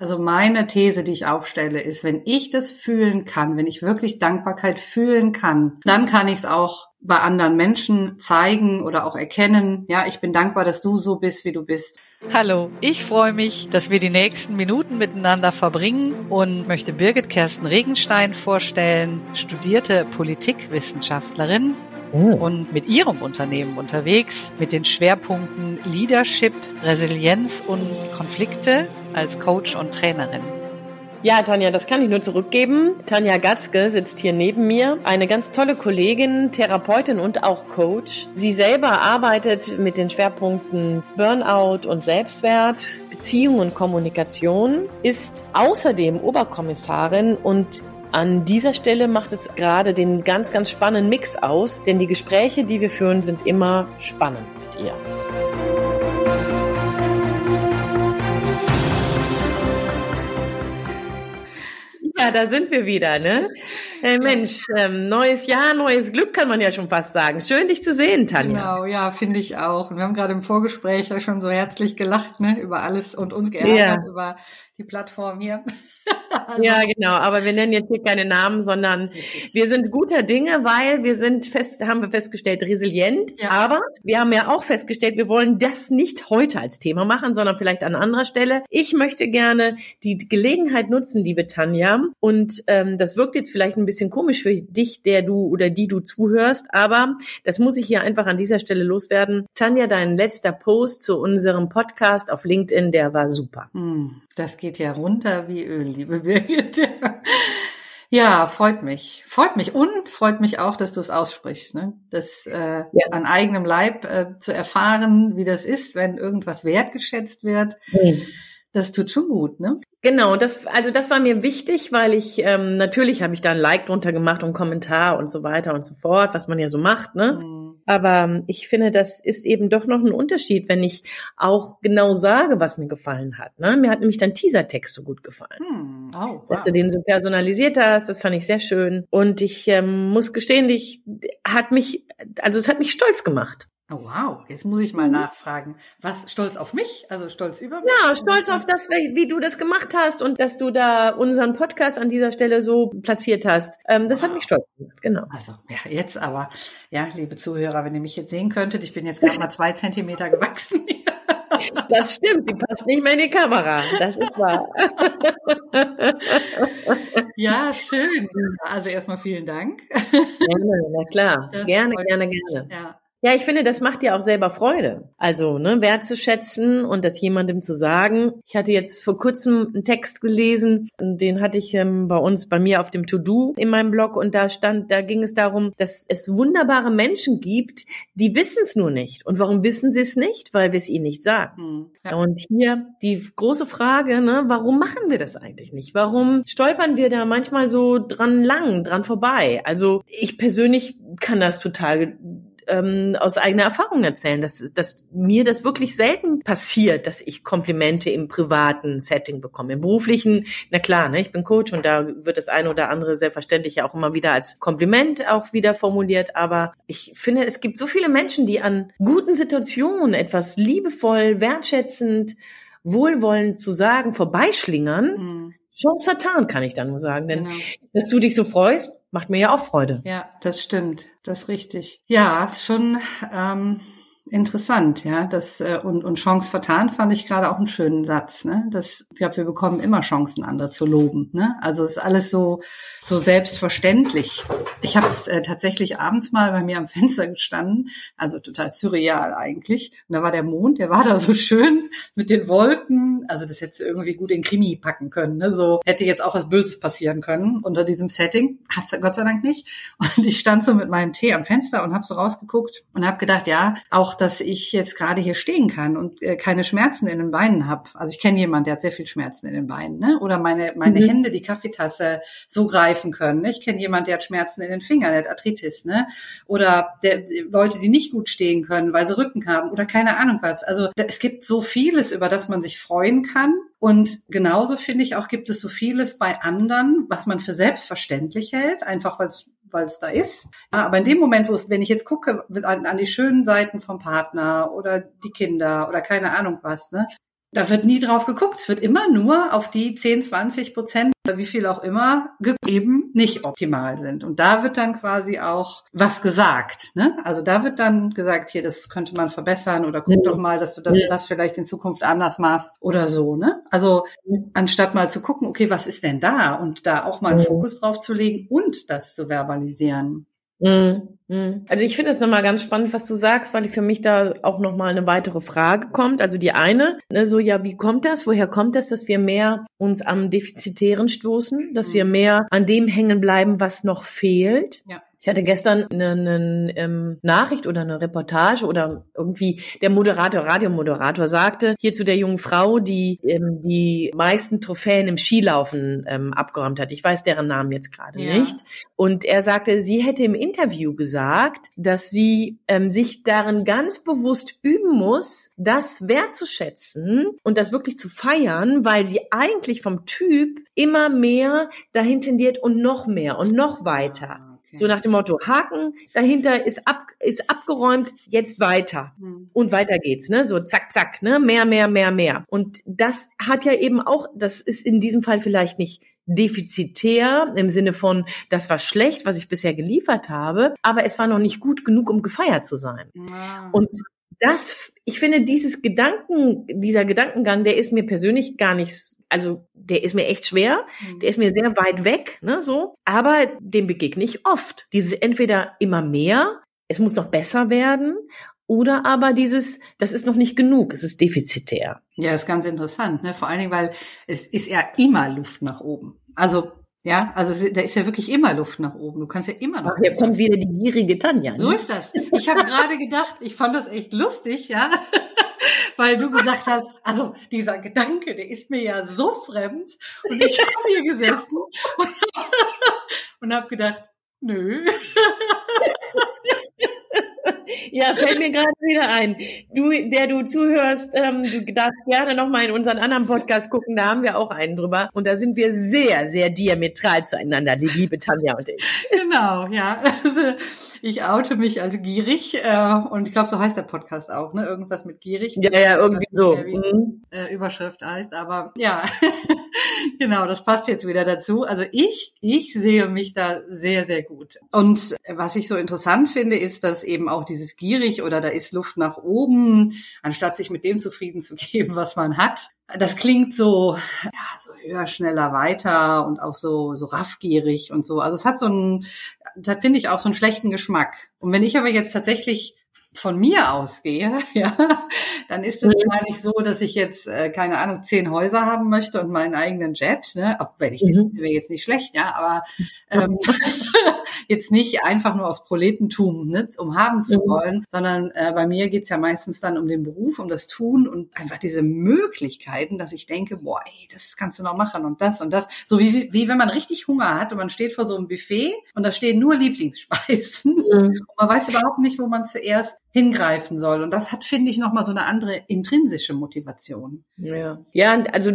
Also meine These, die ich aufstelle, ist, wenn ich das fühlen kann, wenn ich wirklich Dankbarkeit fühlen kann, dann kann ich es auch bei anderen Menschen zeigen oder auch erkennen. Ja, ich bin dankbar, dass du so bist, wie du bist. Hallo, ich freue mich, dass wir die nächsten Minuten miteinander verbringen und möchte Birgit Kersten Regenstein vorstellen, studierte Politikwissenschaftlerin oh. und mit ihrem Unternehmen unterwegs mit den Schwerpunkten Leadership, Resilienz und Konflikte als Coach und Trainerin. Ja, Tanja, das kann ich nur zurückgeben. Tanja Gatzke sitzt hier neben mir. Eine ganz tolle Kollegin, Therapeutin und auch Coach. Sie selber arbeitet mit den Schwerpunkten Burnout und Selbstwert, Beziehung und Kommunikation, ist außerdem Oberkommissarin und an dieser Stelle macht es gerade den ganz, ganz spannenden Mix aus, denn die Gespräche, die wir führen, sind immer spannend mit ihr. Ja, da sind wir wieder, ne? Hey Mensch, ähm, neues Jahr, neues Glück kann man ja schon fast sagen. Schön, dich zu sehen, Tanja. Genau, ja, finde ich auch. Und wir haben gerade im Vorgespräch ja schon so herzlich gelacht, ne, über alles und uns geärgert ja. über die Plattform hier. also, ja, genau. Aber wir nennen jetzt hier keine Namen, sondern wir sind guter Dinge, weil wir sind fest, haben wir festgestellt, resilient. Ja. Aber wir haben ja auch festgestellt, wir wollen das nicht heute als Thema machen, sondern vielleicht an anderer Stelle. Ich möchte gerne die Gelegenheit nutzen, liebe Tanja. Und ähm, das wirkt jetzt vielleicht ein bisschen komisch für dich, der du oder die du zuhörst, aber das muss ich hier einfach an dieser Stelle loswerden. Tanja, dein letzter Post zu unserem Podcast auf LinkedIn, der war super. Hm, das geht ja runter wie Öl, liebe Birgit. Ja, freut mich. Freut mich und freut mich auch, dass du es aussprichst. Ne? Das äh, ja. an eigenem Leib äh, zu erfahren, wie das ist, wenn irgendwas wertgeschätzt wird. Mhm. Das tut schon gut, ne? Genau, das, also das war mir wichtig, weil ich, ähm, natürlich habe ich da ein Like drunter gemacht und Kommentar und so weiter und so fort, was man ja so macht, ne? Mhm. Aber ähm, ich finde, das ist eben doch noch ein Unterschied, wenn ich auch genau sage, was mir gefallen hat. Ne? Mir hat nämlich dein Teasertext so gut gefallen. Mhm. Oh, wow. Dass du den so personalisiert hast, das fand ich sehr schön. Und ich ähm, muss gestehen, ich hat mich, also es hat mich stolz gemacht. Oh, wow, jetzt muss ich mal mhm. nachfragen. Was, stolz auf mich? Also stolz über mich? Ja, stolz auf das, wie du das gemacht hast und dass du da unseren Podcast an dieser Stelle so platziert hast. Ähm, das wow. hat mich stolz gemacht, genau. Also, ja, jetzt aber, ja, liebe Zuhörer, wenn ihr mich jetzt sehen könntet, ich bin jetzt gerade mal zwei Zentimeter gewachsen. Das stimmt, sie passt nicht mehr in die Kamera. Das ist wahr. Ja, schön. Also erstmal vielen Dank. Gerne, na klar. Das gerne, gerne, gerne. Ja. Ja, ich finde, das macht dir auch selber Freude. Also, ne, wertzuschätzen und das jemandem zu sagen. Ich hatte jetzt vor kurzem einen Text gelesen, den hatte ich ähm, bei uns, bei mir auf dem To-Do in meinem Blog und da stand, da ging es darum, dass es wunderbare Menschen gibt, die wissen es nur nicht. Und warum wissen sie es nicht? Weil wir es ihnen nicht sagen. Hm, ja. Und hier die große Frage, ne, warum machen wir das eigentlich nicht? Warum stolpern wir da manchmal so dran lang, dran vorbei? Also, ich persönlich kann das total ähm, aus eigener Erfahrung erzählen, dass, dass mir das wirklich selten passiert, dass ich Komplimente im privaten Setting bekomme. Im beruflichen, na klar, ne, ich bin Coach und da wird das eine oder andere selbstverständlich ja auch immer wieder als Kompliment auch wieder formuliert. Aber ich finde, es gibt so viele Menschen, die an guten Situationen etwas liebevoll, wertschätzend, wohlwollend zu sagen, vorbeischlingern. Mhm. Chance vertan, kann ich dann nur sagen. Denn genau. dass du dich so freust, macht mir ja auch Freude. Ja, das stimmt. Das ist richtig. Ja, schon ähm, interessant, ja. Das äh, und, und Chance vertan fand ich gerade auch einen schönen Satz. Ne? Das, ich glaube, wir bekommen immer Chancen, andere zu loben. Ne? Also ist alles so so selbstverständlich. Ich habe äh, tatsächlich abends mal bei mir am Fenster gestanden, also total surreal eigentlich. Und da war der Mond, der war da so schön mit den Wolken. Also das hätte irgendwie gut in Krimi packen können. Ne? So hätte jetzt auch was Böses passieren können unter diesem Setting. Hat's Gott sei Dank nicht. Und ich stand so mit meinem Tee am Fenster und habe so rausgeguckt und habe gedacht, ja, auch dass ich jetzt gerade hier stehen kann und äh, keine Schmerzen in den Beinen habe. Also ich kenne jemanden, der hat sehr viel Schmerzen in den Beinen. Ne? Oder meine, meine mhm. Hände, die Kaffeetasse so greifen können. Ne? Ich kenne jemanden, der hat Schmerzen in den Fingern, der hat Arthritis. Ne? Oder der, Leute, die nicht gut stehen können, weil sie Rücken haben oder keine Ahnung was. Also es gibt so vieles, über das man sich freuen kann. Und genauso finde ich auch, gibt es so vieles bei anderen, was man für selbstverständlich hält, einfach weil es da ist. Ja, aber in dem Moment, wo es, wenn ich jetzt gucke an, an, die schönen Seiten vom Partner oder die Kinder oder keine Ahnung was, ne, da wird nie drauf geguckt. Es wird immer nur auf die 10, 20 Prozent oder wie viel auch immer eben nicht optimal sind. Und da wird dann quasi auch was gesagt. Ne? Also da wird dann gesagt, hier, das könnte man verbessern oder guck doch mal, dass du das, das vielleicht in Zukunft anders machst oder so. Ne? Also anstatt mal zu gucken, okay, was ist denn da? Und da auch mal einen Fokus drauf zu legen und das zu verbalisieren. Mhm. Mhm. Also ich finde es nochmal ganz spannend, was du sagst, weil für mich da auch nochmal eine weitere Frage kommt. Also die eine, ne, so ja, wie kommt das? Woher kommt das, dass wir mehr uns am Defizitären stoßen, dass wir mhm. mehr an dem hängen bleiben, was noch fehlt? Ja. Ich hatte gestern eine, eine ähm, Nachricht oder eine Reportage oder irgendwie der Moderator, Radiomoderator sagte hier zu der jungen Frau, die ähm, die meisten Trophäen im Skilaufen ähm, abgeräumt hat. Ich weiß deren Namen jetzt gerade ja. nicht. Und er sagte, sie hätte im Interview gesagt, dass sie ähm, sich darin ganz bewusst üben muss, das wertzuschätzen und das wirklich zu feiern, weil sie eigentlich vom Typ immer mehr dahin tendiert und noch mehr und noch weiter. So nach dem Motto, Haken, dahinter ist ab, ist abgeräumt, jetzt weiter. Mhm. Und weiter geht's, ne? So zack, zack, ne? Mehr, mehr, mehr, mehr. Und das hat ja eben auch, das ist in diesem Fall vielleicht nicht defizitär im Sinne von, das war schlecht, was ich bisher geliefert habe, aber es war noch nicht gut genug, um gefeiert zu sein. Ja. Und das, ich finde, dieses Gedanken, dieser Gedankengang, der ist mir persönlich gar nicht also der ist mir echt schwer, mhm. der ist mir sehr weit weg, ne, so. Aber dem begegne ich oft. Dieses entweder immer mehr, es muss noch besser werden, oder aber dieses, das ist noch nicht genug, es ist defizitär. Ja, ist ganz interessant, ne? Vor allen Dingen, weil es ist ja immer Luft nach oben. Also ja, also da ist ja wirklich immer Luft nach oben. Du kannst ja immer noch. Ach, hier kommt wieder die gierige Tanja. Ne? So ist das. Ich habe gerade gedacht, ich fand das echt lustig, ja weil du gesagt hast, also dieser Gedanke, der ist mir ja so fremd. Und ich habe hier gesessen und, und habe gedacht, nö. Ja, fällt mir gerade wieder ein. Du, der du zuhörst, ähm, du darfst gerne nochmal in unseren anderen Podcast gucken, da haben wir auch einen drüber. Und da sind wir sehr, sehr diametral zueinander, die liebe Tanja und ich. Genau, ja. Ich oute mich als gierig äh, und ich glaube, so heißt der Podcast auch, ne? Irgendwas mit gierig. Ja, ja, irgendwie so. Wie, mhm. äh, Überschrift heißt, aber ja, genau, das passt jetzt wieder dazu. Also ich, ich sehe mich da sehr, sehr gut. Und was ich so interessant finde, ist, dass eben auch dieses gierig oder da ist Luft nach oben, anstatt sich mit dem zufrieden zu geben, was man hat. Das klingt so, ja, so höher, schneller, weiter und auch so, so raffgierig und so. Also es hat so ein, da finde ich auch so einen schlechten Geschmack. Und wenn ich aber jetzt tatsächlich von mir ausgehe, ja, dann ist es mhm. gar nicht so, dass ich jetzt, äh, keine Ahnung, zehn Häuser haben möchte und meinen eigenen Jet, ne? Auch wenn ich mhm. wäre jetzt nicht schlecht, ja, aber ähm, jetzt nicht einfach nur aus Proletentum, ne, um haben zu mhm. wollen, sondern äh, bei mir geht's ja meistens dann um den Beruf, um das Tun und einfach diese Möglichkeiten, dass ich denke, boah, ey, das kannst du noch machen und das und das. So wie, wie wenn man richtig Hunger hat und man steht vor so einem Buffet und da stehen nur Lieblingsspeisen mhm. und man weiß überhaupt nicht, wo man zuerst hingreifen soll. Und das hat, finde ich, nochmal so eine andere intrinsische Motivation. Ja. Ja, also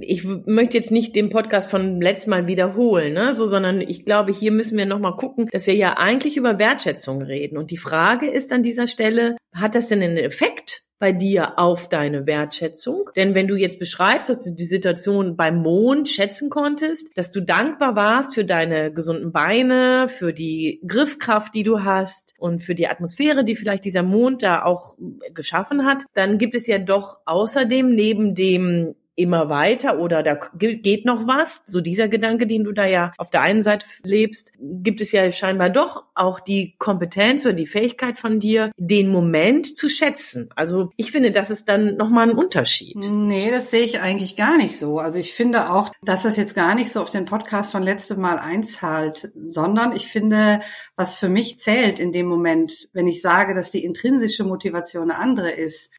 ich möchte jetzt nicht den Podcast von letztem Mal wiederholen, ne, so, sondern ich glaube, hier müssen wir nochmal gucken, dass wir ja eigentlich über Wertschätzung reden. Und die Frage ist an dieser Stelle, hat das denn einen Effekt? Bei dir auf deine Wertschätzung. Denn wenn du jetzt beschreibst, dass du die Situation beim Mond schätzen konntest, dass du dankbar warst für deine gesunden Beine, für die Griffkraft, die du hast und für die Atmosphäre, die vielleicht dieser Mond da auch geschaffen hat, dann gibt es ja doch außerdem neben dem immer weiter oder da geht noch was, so dieser Gedanke, den du da ja auf der einen Seite lebst, gibt es ja scheinbar doch auch die Kompetenz oder die Fähigkeit von dir, den Moment zu schätzen. Also ich finde, das ist dann nochmal ein Unterschied. Nee, das sehe ich eigentlich gar nicht so. Also ich finde auch, dass das jetzt gar nicht so auf den Podcast von letztem Mal einzahlt, sondern ich finde, was für mich zählt in dem Moment, wenn ich sage, dass die intrinsische Motivation eine andere ist,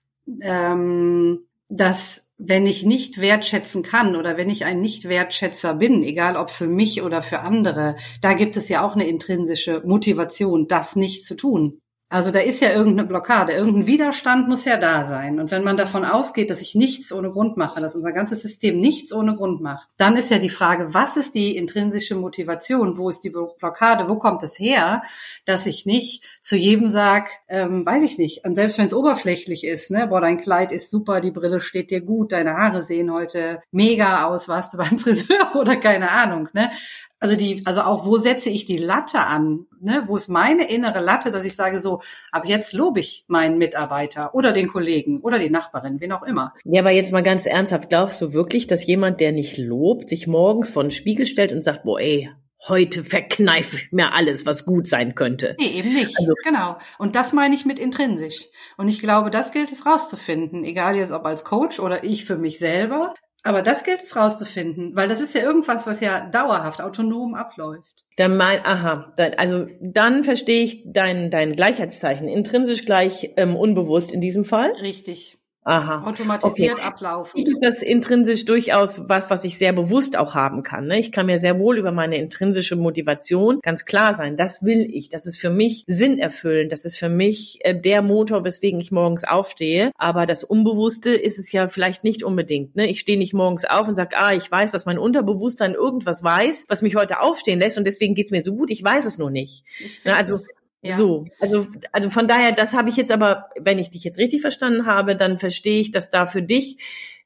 ähm, dass wenn ich nicht wertschätzen kann oder wenn ich ein Nicht-Wertschätzer bin, egal ob für mich oder für andere, da gibt es ja auch eine intrinsische Motivation, das nicht zu tun. Also da ist ja irgendeine Blockade, irgendein Widerstand muss ja da sein. Und wenn man davon ausgeht, dass ich nichts ohne Grund mache, dass unser ganzes System nichts ohne Grund macht, dann ist ja die Frage, was ist die intrinsische Motivation? Wo ist die Blockade? Wo kommt es her, dass ich nicht zu jedem sag, ähm, weiß ich nicht, und selbst wenn es oberflächlich ist, ne, boah, dein Kleid ist super, die Brille steht dir gut, deine Haare sehen heute mega aus, warst du beim Friseur oder keine Ahnung, ne? Also die, also auch wo setze ich die Latte an? Ne? Wo ist meine innere Latte, dass ich sage so, ab jetzt lobe ich meinen Mitarbeiter oder den Kollegen oder die Nachbarin, wen auch immer. Ja, aber jetzt mal ganz ernsthaft, glaubst du wirklich, dass jemand, der nicht lobt, sich morgens vor den Spiegel stellt und sagt, boah, ey, heute verkneife ich mir alles, was gut sein könnte. Nee, eben nicht. Also, genau. Und das meine ich mit intrinsisch. Und ich glaube, das gilt es rauszufinden, egal jetzt ob als Coach oder ich für mich selber. Aber das gilt es rauszufinden, weil das ist ja irgendwas, was ja dauerhaft autonom abläuft. Dann mein, aha, also dann verstehe ich dein, dein Gleichheitszeichen. Intrinsisch gleich ähm, unbewusst in diesem Fall. Richtig. Aha. automatisiert okay. ablaufen. Ich ist das intrinsisch durchaus was, was ich sehr bewusst auch haben kann. Ne? Ich kann mir sehr wohl über meine intrinsische Motivation ganz klar sein. Das will ich. Das ist für mich Sinn erfüllen. Das ist für mich äh, der Motor, weswegen ich morgens aufstehe. Aber das Unbewusste ist es ja vielleicht nicht unbedingt. Ne? Ich stehe nicht morgens auf und sage, ah, ich weiß, dass mein Unterbewusstsein irgendwas weiß, was mich heute aufstehen lässt und deswegen geht's mir so gut. Ich weiß es nur nicht. Ne? Also ja. So, also, also von daher, das habe ich jetzt aber, wenn ich dich jetzt richtig verstanden habe, dann verstehe ich, dass da für dich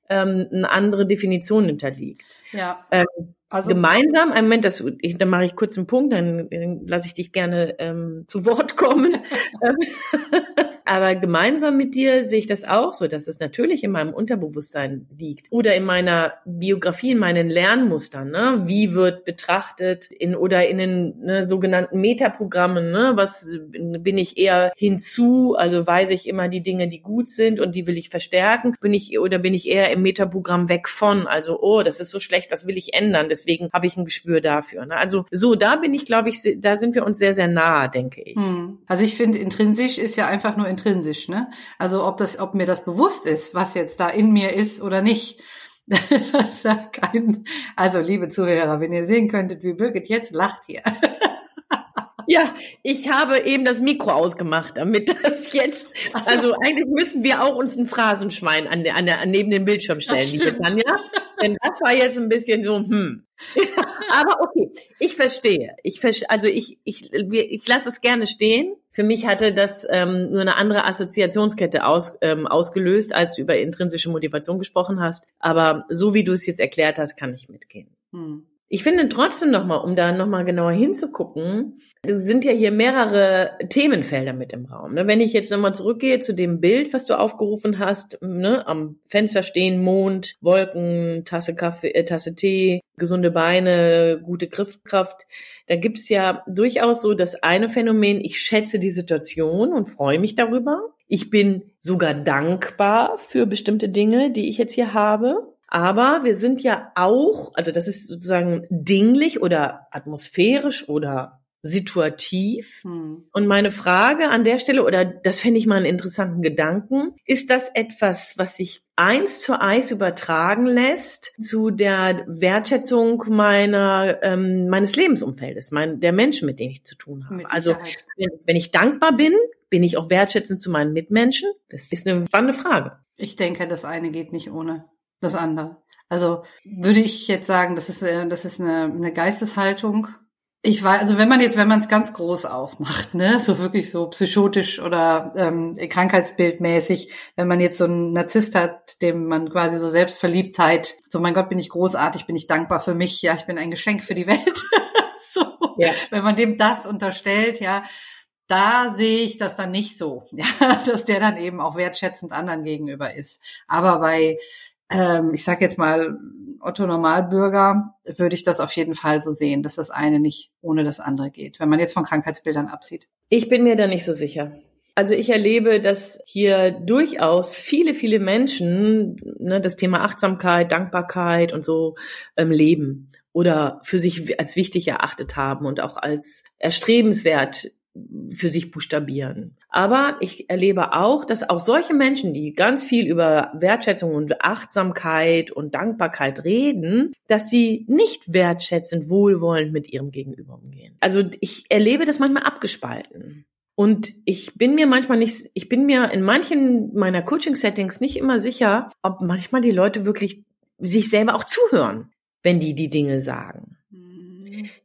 ähm, eine andere Definition hinterliegt. Ja. Ähm, also, gemeinsam, einen Moment, das, ich, dann mache ich kurz einen Punkt, dann, dann lasse ich dich gerne ähm, zu Wort kommen. Aber gemeinsam mit dir sehe ich das auch so, dass es natürlich in meinem Unterbewusstsein liegt oder in meiner Biografie, in meinen Lernmustern. Ne? Wie wird betrachtet in oder in den ne, sogenannten Metaprogrammen? Ne? Was bin ich eher hinzu? Also weiß ich immer die Dinge, die gut sind und die will ich verstärken. Bin ich oder bin ich eher im Metaprogramm weg von? Also oh, das ist so schlecht, das will ich ändern. Deswegen habe ich ein Gespür dafür. Ne? Also so, da bin ich, glaube ich, da sind wir uns sehr sehr nah, denke ich. Hm. Also ich finde, intrinsisch ist ja einfach nur intrinsisch ne? Also ob das, ob mir das bewusst ist, was jetzt da in mir ist oder nicht. also liebe Zuhörer, wenn ihr sehen könntet, wie Birgit jetzt lacht hier. Ja, ich habe eben das Mikro ausgemacht, damit das jetzt, also eigentlich müssen wir auch uns ein Phrasenschwein an der, an der, neben den Bildschirm stellen, liebe Tanja. Denn das war jetzt ein bisschen so, hm. Aber okay, ich verstehe. Ich verstehe, also ich, ich, ich, ich lasse es gerne stehen. Für mich hatte das ähm, nur eine andere Assoziationskette aus, ähm, ausgelöst, als du über intrinsische Motivation gesprochen hast. Aber so wie du es jetzt erklärt hast, kann ich mitgehen. Hm. Ich finde trotzdem nochmal, um da nochmal genauer hinzugucken, sind ja hier mehrere Themenfelder mit im Raum. Ne? Wenn ich jetzt nochmal zurückgehe zu dem Bild, was du aufgerufen hast, ne? am Fenster stehen, Mond, Wolken, Tasse Kaffee, äh, Tasse Tee, gesunde Beine, gute Griffkraft, da gibt's ja durchaus so das eine Phänomen, ich schätze die Situation und freue mich darüber. Ich bin sogar dankbar für bestimmte Dinge, die ich jetzt hier habe. Aber wir sind ja auch, also das ist sozusagen dinglich oder atmosphärisch oder situativ. Hm. Und meine Frage an der Stelle, oder das fände ich mal einen interessanten Gedanken, ist das etwas, was sich eins zu eins übertragen lässt zu der Wertschätzung meiner ähm, meines Lebensumfeldes, mein, der Menschen, mit denen ich zu tun habe. Also wenn, wenn ich dankbar bin, bin ich auch wertschätzend zu meinen Mitmenschen? Das ist eine spannende Frage. Ich denke, das eine geht nicht ohne das andere. Also würde ich jetzt sagen, das ist, äh, das ist eine, eine Geisteshaltung. Ich weiß, also wenn man jetzt, wenn man es ganz groß aufmacht, ne, so wirklich so psychotisch oder ähm, krankheitsbildmäßig, wenn man jetzt so einen Narzisst hat, dem man quasi so Selbstverliebtheit, so mein Gott, bin ich großartig, bin ich dankbar für mich, ja, ich bin ein Geschenk für die Welt. so, ja. wenn man dem das unterstellt, ja, da sehe ich das dann nicht so, ja, dass der dann eben auch wertschätzend anderen gegenüber ist. Aber bei ähm, ich sage jetzt mal, Otto Normalbürger, würde ich das auf jeden Fall so sehen, dass das eine nicht ohne das andere geht, wenn man jetzt von Krankheitsbildern absieht. Ich bin mir da nicht so sicher. Also ich erlebe, dass hier durchaus viele, viele Menschen ne, das Thema Achtsamkeit, Dankbarkeit und so ähm, leben oder für sich als wichtig erachtet haben und auch als erstrebenswert für sich buchstabieren. Aber ich erlebe auch, dass auch solche Menschen, die ganz viel über Wertschätzung und Achtsamkeit und Dankbarkeit reden, dass sie nicht wertschätzend, wohlwollend mit ihrem Gegenüber umgehen. Also ich erlebe das manchmal abgespalten. Und ich bin mir manchmal nicht, ich bin mir in manchen meiner Coaching-Settings nicht immer sicher, ob manchmal die Leute wirklich sich selber auch zuhören, wenn die die Dinge sagen.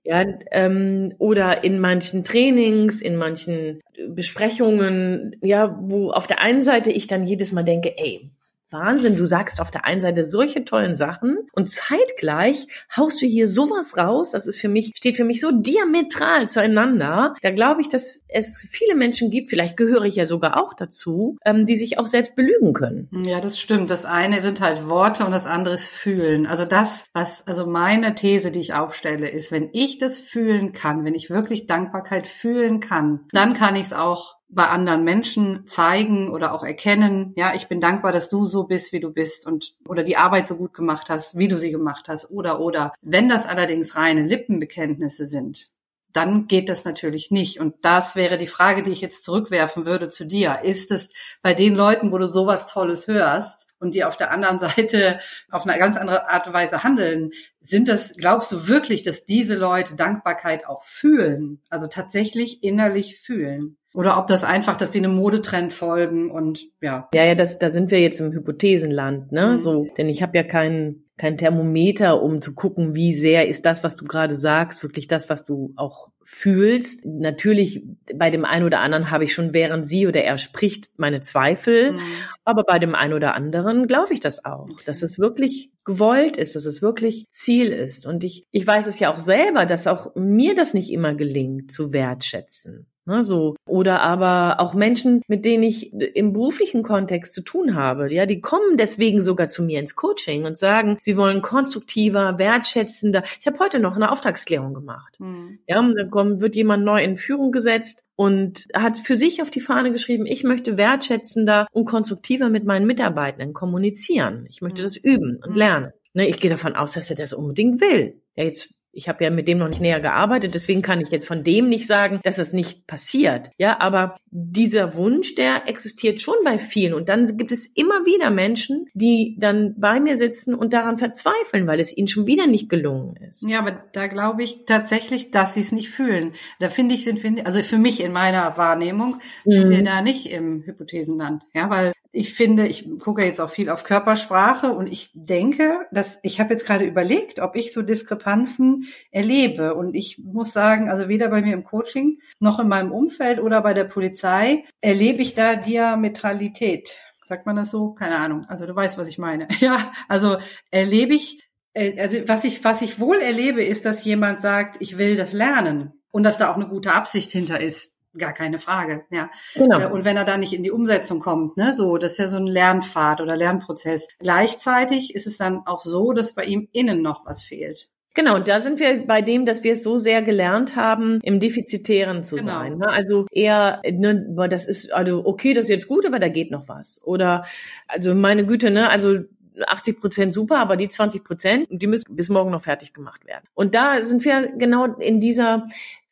Ja, ähm, oder in manchen Trainings, in manchen Besprechungen, ja, wo auf der einen Seite ich dann jedes Mal denke, ey, Wahnsinn, du sagst auf der einen Seite solche tollen Sachen und zeitgleich haust du hier sowas raus, das ist für mich, steht für mich so diametral zueinander. Da glaube ich, dass es viele Menschen gibt, vielleicht gehöre ich ja sogar auch dazu, ähm, die sich auch selbst belügen können. Ja, das stimmt. Das eine sind halt Worte und das andere ist Fühlen. Also das, was, also meine These, die ich aufstelle, ist, wenn ich das fühlen kann, wenn ich wirklich Dankbarkeit fühlen kann, dann kann ich es auch bei anderen Menschen zeigen oder auch erkennen, ja, ich bin dankbar, dass du so bist, wie du bist und oder die Arbeit so gut gemacht hast, wie du sie gemacht hast oder oder. Wenn das allerdings reine Lippenbekenntnisse sind, dann geht das natürlich nicht. Und das wäre die Frage, die ich jetzt zurückwerfen würde zu dir. Ist es bei den Leuten, wo du sowas Tolles hörst und die auf der anderen Seite auf eine ganz andere Art und Weise handeln, sind das, glaubst du wirklich, dass diese Leute Dankbarkeit auch fühlen? Also tatsächlich innerlich fühlen? Oder ob das einfach, dass die einem Modetrend folgen und ja. Ja, ja, das, da sind wir jetzt im Hypothesenland, ne? Mhm. So, denn ich habe ja keinen kein Thermometer, um zu gucken, wie sehr ist das, was du gerade sagst, wirklich das, was du auch fühlst. Natürlich, bei dem einen oder anderen habe ich schon, während sie oder er spricht, meine Zweifel. Mhm. Aber bei dem einen oder anderen glaube ich das auch, okay. dass es wirklich gewollt ist, dass es wirklich Ziel ist. Und ich, ich weiß es ja auch selber, dass auch mir das nicht immer gelingt, zu wertschätzen. Ne, so. Oder aber auch Menschen, mit denen ich im beruflichen Kontext zu tun habe, ja, die kommen deswegen sogar zu mir ins Coaching und sagen, sie wollen konstruktiver, wertschätzender. Ich habe heute noch eine Auftragsklärung gemacht. Mhm. Ja, und dann kommt, wird jemand neu in Führung gesetzt und hat für sich auf die Fahne geschrieben, ich möchte wertschätzender und konstruktiver mit meinen Mitarbeitenden kommunizieren. Ich möchte mhm. das üben und mhm. lernen. Ne, ich gehe davon aus, dass er das unbedingt will. Ja, jetzt ich habe ja mit dem noch nicht näher gearbeitet, deswegen kann ich jetzt von dem nicht sagen, dass es nicht passiert. Ja, aber dieser Wunsch, der existiert schon bei vielen. Und dann gibt es immer wieder Menschen, die dann bei mir sitzen und daran verzweifeln, weil es ihnen schon wieder nicht gelungen ist. Ja, aber da glaube ich tatsächlich, dass sie es nicht fühlen. Da finde ich, sind wir, also für mich in meiner Wahrnehmung, sind mhm. wir da nicht im Hypothesenland. Ja, weil ich finde, ich gucke jetzt auch viel auf Körpersprache und ich denke, dass ich habe jetzt gerade überlegt, ob ich so Diskrepanzen erlebe. Und ich muss sagen, also weder bei mir im Coaching noch in meinem Umfeld oder bei der Polizei erlebe ich da Diametralität. Sagt man das so? Keine Ahnung. Also du weißt, was ich meine. Ja, also erlebe ich, äh, also was ich, was ich wohl erlebe, ist, dass jemand sagt, ich will das lernen und dass da auch eine gute Absicht hinter ist gar keine Frage, ja. Genau. Äh, und wenn er da nicht in die Umsetzung kommt, ne, so, das ist ja so ein Lernpfad oder Lernprozess. Gleichzeitig ist es dann auch so, dass bei ihm innen noch was fehlt. Genau, da sind wir bei dem, dass wir es so sehr gelernt haben, im Defizitären zu genau. sein. Ne? Also eher, ne, das ist, also okay, das ist jetzt gut, aber da geht noch was. Oder, also meine Güte, ne, also 80 Prozent super, aber die 20 Prozent, die müssen bis morgen noch fertig gemacht werden. Und da sind wir genau in dieser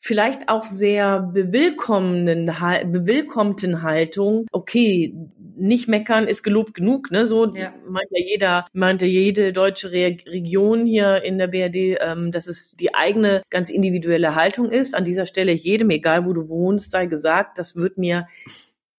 vielleicht auch sehr bewillkommenen, bewillkommten Haltung, okay, nicht meckern ist gelobt genug, ne? So ja. meint ja jeder, meinte jede deutsche Re Region hier in der BRD, ähm, dass es die eigene ganz individuelle Haltung ist. An dieser Stelle jedem, egal wo du wohnst, sei gesagt, das wird mir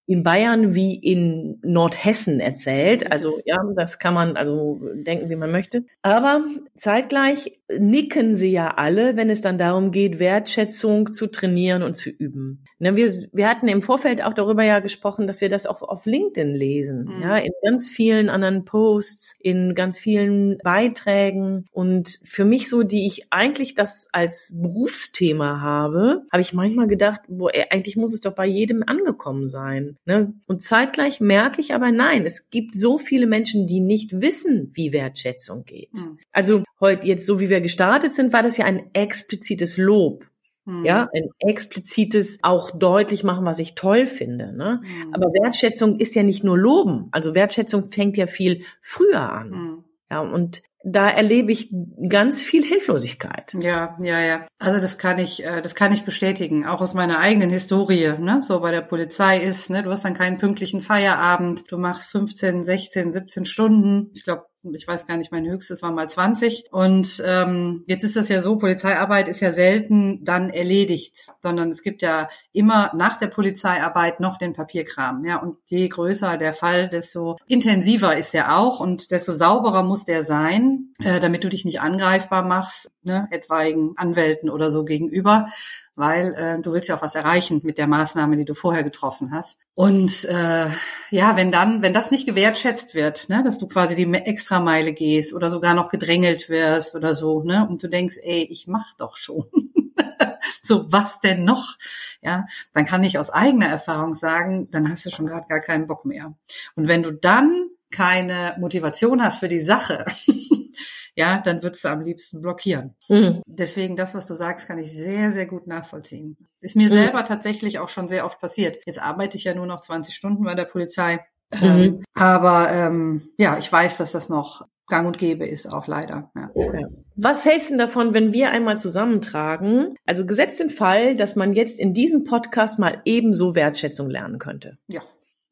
in Bayern wie in Nordhessen erzählt. Also ja, das kann man also denken, wie man möchte. Aber zeitgleich nicken sie ja alle, wenn es dann darum geht, Wertschätzung zu trainieren und zu üben. Ne, wir, wir hatten im Vorfeld auch darüber ja gesprochen, dass wir das auch auf LinkedIn lesen, mhm. ja, in ganz vielen anderen Posts, in ganz vielen Beiträgen und für mich so, die ich eigentlich das als Berufsthema habe, habe ich manchmal gedacht, wo eigentlich muss es doch bei jedem angekommen sein. Ne? Und zeitgleich merke ich aber, nein, es gibt so viele Menschen, die nicht wissen, wie Wertschätzung geht. Mhm. Also heute jetzt so wie wir gestartet sind, war das ja ein explizites Lob. Ja, hm. ein explizites auch deutlich machen, was ich toll finde. Ne? Mhm. Aber Wertschätzung ist ja nicht nur Loben. Also Wertschätzung fängt ja viel früher an. Mhm. Ja, und da erlebe ich ganz viel Hilflosigkeit. Ja, ja, ja. Also das kann ich, äh, das kann ich bestätigen, auch aus meiner eigenen Historie. Ne? So bei der Polizei ist, ne, du hast dann keinen pünktlichen Feierabend, du machst 15, 16, 17 Stunden. Ich glaube, ich weiß gar nicht, mein höchstes war mal 20. Und ähm, jetzt ist das ja so, Polizeiarbeit ist ja selten dann erledigt, sondern es gibt ja immer nach der Polizeiarbeit noch den Papierkram. Ja, und je größer der Fall, desto intensiver ist der auch und desto sauberer muss der sein, äh, damit du dich nicht angreifbar machst, ne, etwaigen Anwälten oder so gegenüber weil äh, du willst ja auch was erreichen mit der Maßnahme, die du vorher getroffen hast. Und äh, ja, wenn dann, wenn das nicht gewertschätzt wird, ne, dass du quasi die Extrameile gehst oder sogar noch gedrängelt wirst oder so, ne, und du denkst, ey, ich mach doch schon. so, was denn noch? Ja, dann kann ich aus eigener Erfahrung sagen, dann hast du schon gerade gar keinen Bock mehr. Und wenn du dann keine Motivation hast für die Sache, ja, dann würdest du am liebsten blockieren. Mhm. Deswegen das, was du sagst, kann ich sehr, sehr gut nachvollziehen. Ist mir mhm. selber tatsächlich auch schon sehr oft passiert. Jetzt arbeite ich ja nur noch 20 Stunden bei der Polizei. Mhm. Ähm, aber ähm, ja, ich weiß, dass das noch gang und gäbe ist, auch leider. Ja. Was hältst du davon, wenn wir einmal zusammentragen? Also gesetzt den Fall, dass man jetzt in diesem Podcast mal ebenso Wertschätzung lernen könnte. Ja,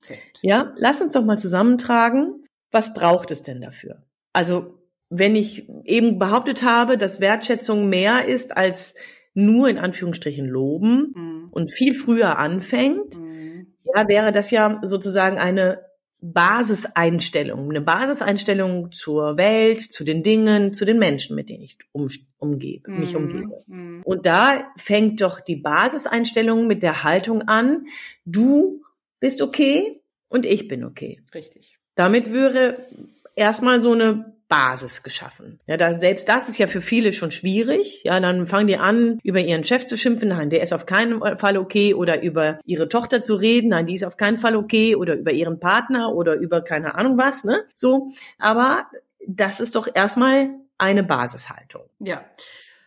sehr gut. Ja, lass uns doch mal zusammentragen. Was braucht es denn dafür? Also wenn ich eben behauptet habe, dass Wertschätzung mehr ist als nur in Anführungsstrichen loben mhm. und viel früher anfängt, mhm. ja, wäre das ja sozusagen eine Basiseinstellung, eine Basiseinstellung zur Welt, zu den Dingen, zu den Menschen, mit denen ich um, umgebe, mhm. mich umgebe. Mhm. Und da fängt doch die Basiseinstellung mit der Haltung an, du bist okay und ich bin okay. Richtig. Damit wäre erstmal so eine Basis geschaffen. Ja, da, selbst das ist ja für viele schon schwierig. Ja, dann fangen die an, über ihren Chef zu schimpfen. Nein, der ist auf keinen Fall okay. Oder über ihre Tochter zu reden. Nein, die ist auf keinen Fall okay. Oder über ihren Partner oder über keine Ahnung was, ne? So. Aber das ist doch erstmal eine Basishaltung. Ja.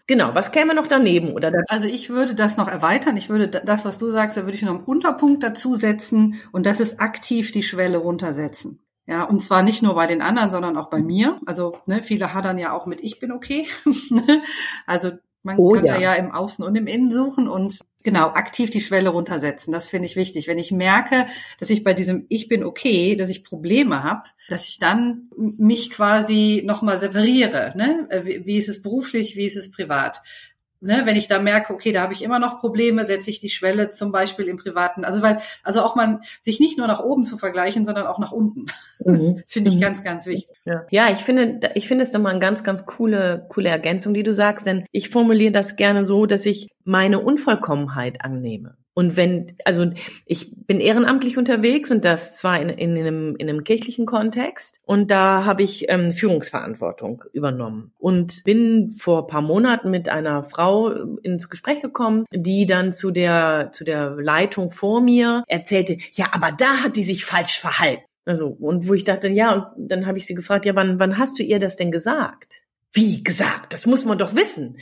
Genau, was käme noch daneben oder? Also ich würde das noch erweitern. Ich würde das, was du sagst, da würde ich noch einen Unterpunkt dazu setzen und das ist aktiv die Schwelle runtersetzen. Ja, und zwar nicht nur bei den anderen, sondern auch bei mir. Also ne, viele hadern ja auch mit ich bin okay. also man oh, kann ja. ja im Außen und im Innen suchen und genau aktiv die Schwelle runtersetzen. Das finde ich wichtig. Wenn ich merke, dass ich bei diesem ich bin okay, dass ich Probleme habe, dass ich dann mich quasi nochmal separiere. Ne? Wie, wie ist es beruflich, wie ist es privat? Ne, wenn ich da merke, okay, da habe ich immer noch Probleme, setze ich die Schwelle zum Beispiel im Privaten. Also weil, also auch man sich nicht nur nach oben zu vergleichen, sondern auch nach unten. Mhm. finde ich mhm. ganz, ganz wichtig. Ja. ja, ich finde, ich finde es nochmal eine ganz, ganz coole, coole Ergänzung, die du sagst, denn ich formuliere das gerne so, dass ich meine Unvollkommenheit annehme. Und wenn, also ich bin ehrenamtlich unterwegs und das zwar in, in, einem, in einem kirchlichen Kontext und da habe ich ähm, Führungsverantwortung übernommen und bin vor paar Monaten mit einer Frau ins Gespräch gekommen, die dann zu der, zu der Leitung vor mir erzählte, ja, aber da hat die sich falsch verhalten. Also, und wo ich dachte, ja, und dann habe ich sie gefragt, ja, wann, wann hast du ihr das denn gesagt? Wie gesagt, das muss man doch wissen.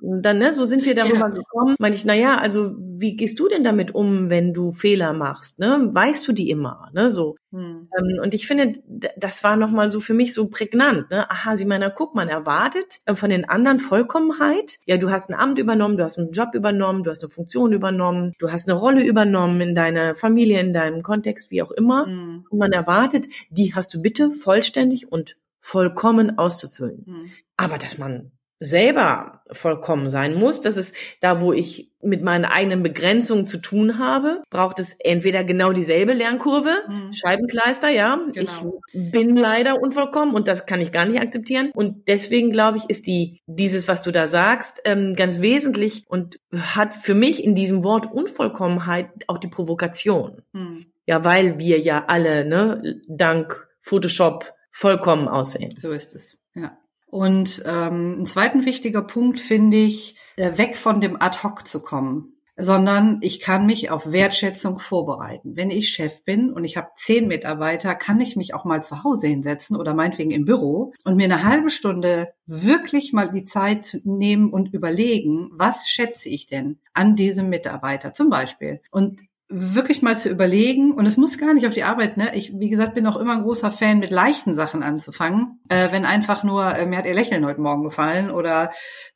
Und dann, ne, so sind wir darüber ja. gekommen. Meine ich, na ja, also wie gehst du denn damit um, wenn du Fehler machst? Ne? Weißt du die immer? Ne, so. Hm. Ähm, und ich finde, das war nochmal so für mich so prägnant. Ne? Aha, sie meiner, guck, man erwartet äh, von den anderen Vollkommenheit. Ja, du hast ein Amt übernommen, du hast einen Job übernommen, du hast eine Funktion übernommen, du hast eine Rolle übernommen in deiner Familie, in deinem Kontext, wie auch immer. Hm. Und man erwartet, die hast du bitte vollständig und vollkommen auszufüllen. Hm. Aber dass man selber vollkommen sein muss, das ist da, wo ich mit meinen eigenen Begrenzungen zu tun habe, braucht es entweder genau dieselbe Lernkurve, mhm. Scheibenkleister, ja. Genau. Ich bin leider unvollkommen und das kann ich gar nicht akzeptieren. Und deswegen glaube ich, ist die, dieses, was du da sagst, ähm, ganz wesentlich und hat für mich in diesem Wort Unvollkommenheit auch die Provokation. Mhm. Ja, weil wir ja alle, ne, dank Photoshop vollkommen aussehen. So ist es, ja. Und ähm, ein zweiten wichtiger Punkt finde ich, äh, weg von dem Ad-Hoc zu kommen sondern ich kann mich auf Wertschätzung vorbereiten. Wenn ich Chef bin und ich habe zehn Mitarbeiter, kann ich mich auch mal zu Hause hinsetzen oder meinetwegen im Büro und mir eine halbe Stunde wirklich mal die Zeit nehmen und überlegen, was schätze ich denn an diesem Mitarbeiter zum Beispiel. Und wirklich mal zu überlegen, und es muss gar nicht auf die Arbeit, ne? Ich, wie gesagt, bin auch immer ein großer Fan, mit leichten Sachen anzufangen. Äh, wenn einfach nur, äh, mir hat ihr Lächeln heute Morgen gefallen oder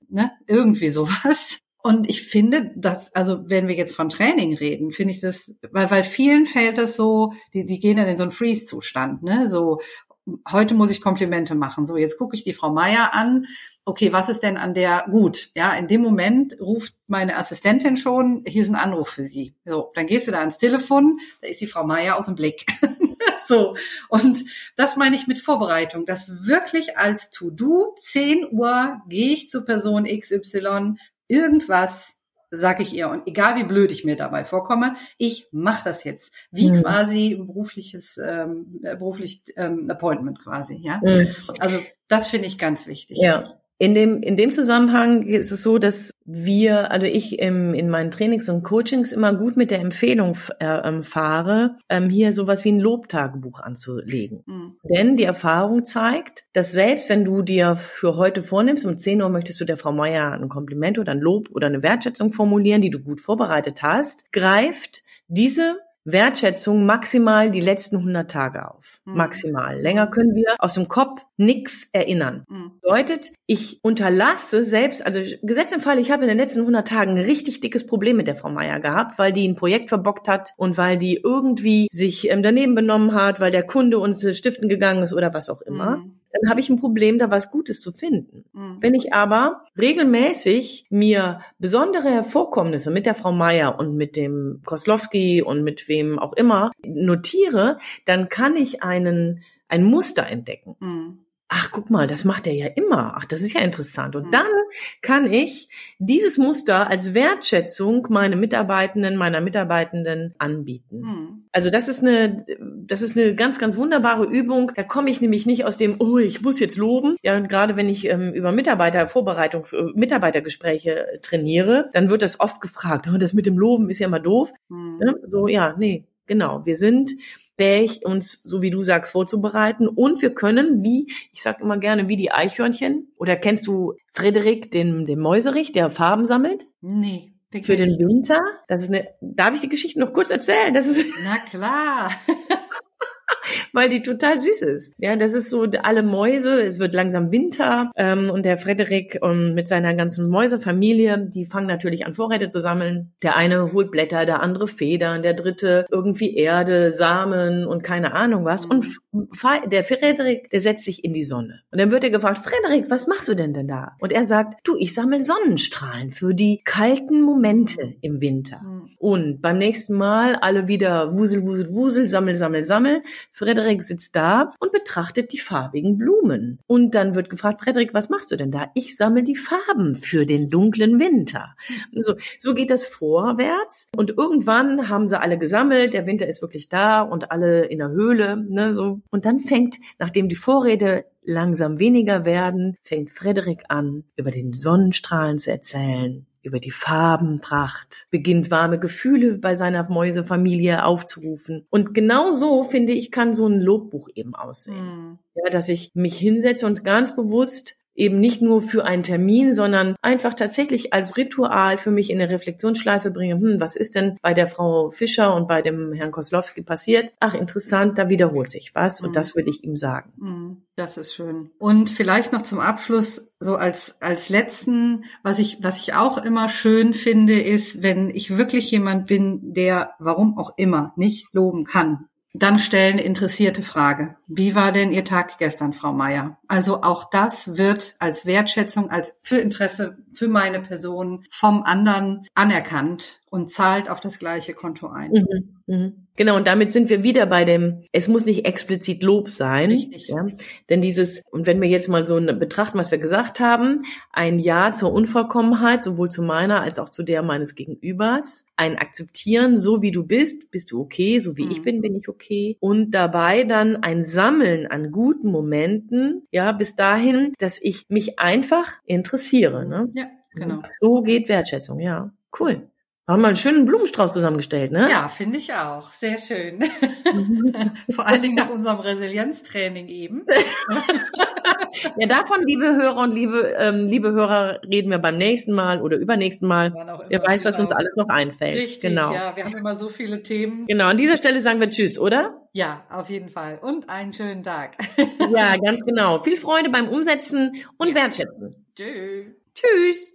ne, irgendwie sowas. Und ich finde, dass, also wenn wir jetzt von Training reden, finde ich das, weil, weil vielen fällt das so, die, die gehen dann in so einen Freeze-Zustand, ne? So, heute muss ich Komplimente machen. So, jetzt gucke ich die Frau Meier an. Okay, was ist denn an der gut? Ja, in dem Moment ruft meine Assistentin schon, hier ist ein Anruf für Sie. So, dann gehst du da ans Telefon, da ist die Frau Meier aus dem Blick. so, und das meine ich mit Vorbereitung, dass wirklich als To-Do 10 Uhr gehe ich zu Person XY, irgendwas sag ich ihr. Und egal wie blöd ich mir dabei vorkomme, ich mache das jetzt. Wie mhm. quasi ein berufliches, ähm, äh, beruflich ähm, Appointment quasi, ja. Mhm. Also das finde ich ganz wichtig. Ja. In dem, in dem Zusammenhang ist es so, dass wir, also ich im, in meinen Trainings und Coachings immer gut mit der Empfehlung äh, ähm, fahre, ähm, hier sowas wie ein Lobtagebuch anzulegen. Mhm. Denn die Erfahrung zeigt, dass selbst wenn du dir für heute vornimmst, um 10 Uhr möchtest du der Frau Meier ein Kompliment oder ein Lob oder eine Wertschätzung formulieren, die du gut vorbereitet hast, greift diese Wertschätzung maximal die letzten 100 Tage auf. Mhm. Maximal. Länger können wir aus dem Kopf nichts erinnern. Mhm. Bedeutet, ich unterlasse selbst, also Gesetz im Fall, ich habe in den letzten 100 Tagen ein richtig dickes Problem mit der Frau Meier gehabt, weil die ein Projekt verbockt hat und weil die irgendwie sich ähm, daneben benommen hat, weil der Kunde uns äh, stiften gegangen ist oder was auch immer. Mhm dann habe ich ein Problem, da was Gutes zu finden. Mhm. Wenn ich aber regelmäßig mir besondere Vorkommnisse mit der Frau Meier und mit dem Koslowski und mit wem auch immer notiere, dann kann ich einen ein Muster entdecken. Mhm ach, guck mal, das macht er ja immer. Ach, das ist ja interessant. Und dann kann ich dieses Muster als Wertschätzung meine Mitarbeitenden, meiner Mitarbeitenden anbieten. Mhm. Also das ist eine, das ist eine ganz, ganz wunderbare Übung. Da komme ich nämlich nicht aus dem, oh, ich muss jetzt loben. Ja, und gerade wenn ich ähm, über Mitarbeiter, Vorbereitungs-, äh, Mitarbeitergespräche trainiere, dann wird das oft gefragt, oh, das mit dem Loben ist ja immer doof. Mhm. Ja, so, ja, nee, genau. Wir sind fähig, uns, so wie du sagst, vorzubereiten. Und wir können, wie, ich sag immer gerne, wie die Eichhörnchen. Oder kennst du Frederik, den, den Mäuserich, der Farben sammelt? Nee. Für den Winter. Das ist eine, darf ich die Geschichte noch kurz erzählen? Das ist, Na klar. weil die total süß ist. Ja, das ist so alle Mäuse, es wird langsam Winter ähm, und der Frederik ähm, mit seiner ganzen Mäusefamilie, die fangen natürlich an Vorräte zu sammeln. Der eine holt Blätter, der andere Federn, der dritte irgendwie Erde, Samen und keine Ahnung was. Und der Frederik, der setzt sich in die Sonne. Und dann wird er gefragt, Frederik, was machst du denn denn da? Und er sagt, du, ich sammle Sonnenstrahlen für die kalten Momente im Winter. Mhm. Und beim nächsten Mal alle wieder wusel, wusel, wusel, sammel, sammel, sammel. Frederik sitzt da und betrachtet die farbigen Blumen. Und dann wird gefragt, Frederik, was machst du denn da? Ich sammle die Farben für den dunklen Winter. So, so geht das vorwärts. Und irgendwann haben sie alle gesammelt. Der Winter ist wirklich da und alle in der Höhle. Ne, so. Und dann fängt, nachdem die Vorräte langsam weniger werden, fängt Frederik an, über den Sonnenstrahlen zu erzählen, über die Farbenpracht, beginnt warme Gefühle bei seiner Mäusefamilie aufzurufen. Und genau so, finde ich, kann so ein Lobbuch eben aussehen. Mhm. Ja, dass ich mich hinsetze und ganz bewusst eben nicht nur für einen Termin, sondern einfach tatsächlich als Ritual für mich in eine Reflexionsschleife bringe, hm, was ist denn bei der Frau Fischer und bei dem Herrn Koslowski passiert? Ach, interessant, da wiederholt sich was und das würde ich ihm sagen. Mhm. Das ist schön. Und vielleicht noch zum Abschluss so als als letzten, was ich was ich auch immer schön finde, ist, wenn ich wirklich jemand bin, der warum auch immer nicht loben kann, dann stellen interessierte Frage. Wie war denn Ihr Tag gestern, Frau Meier? Also auch das wird als Wertschätzung, als für Interesse für meine Person vom anderen anerkannt und zahlt auf das gleiche Konto ein. Mhm, mh. Genau, und damit sind wir wieder bei dem, es muss nicht explizit Lob sein. Richtig. Ja? Denn dieses, und wenn wir jetzt mal so betrachten, was wir gesagt haben, ein Ja zur Unvollkommenheit, sowohl zu meiner als auch zu der meines Gegenübers, ein Akzeptieren, so wie du bist, bist du okay, so wie mhm. ich bin, bin ich okay. Und dabei dann ein Sammeln an guten Momenten, ja, bis dahin, dass ich mich einfach interessiere. Ne? Ja, genau. So geht Wertschätzung, ja. Cool. Haben wir einen schönen Blumenstrauß zusammengestellt, ne? Ja, finde ich auch. Sehr schön. Vor allen Dingen nach unserem Resilienztraining eben. ja, davon, liebe Hörer und liebe, ähm, liebe Hörer, reden wir beim nächsten Mal oder übernächsten Mal. Wer weiß, was uns genau. alles noch einfällt. Richtig, genau. ja. Wir haben immer so viele Themen. Genau, an dieser Stelle sagen wir Tschüss, oder? Ja, auf jeden Fall. Und einen schönen Tag. ja, ganz genau. Viel Freude beim Umsetzen und. Wertschätzen. Tschüss. Tschüss.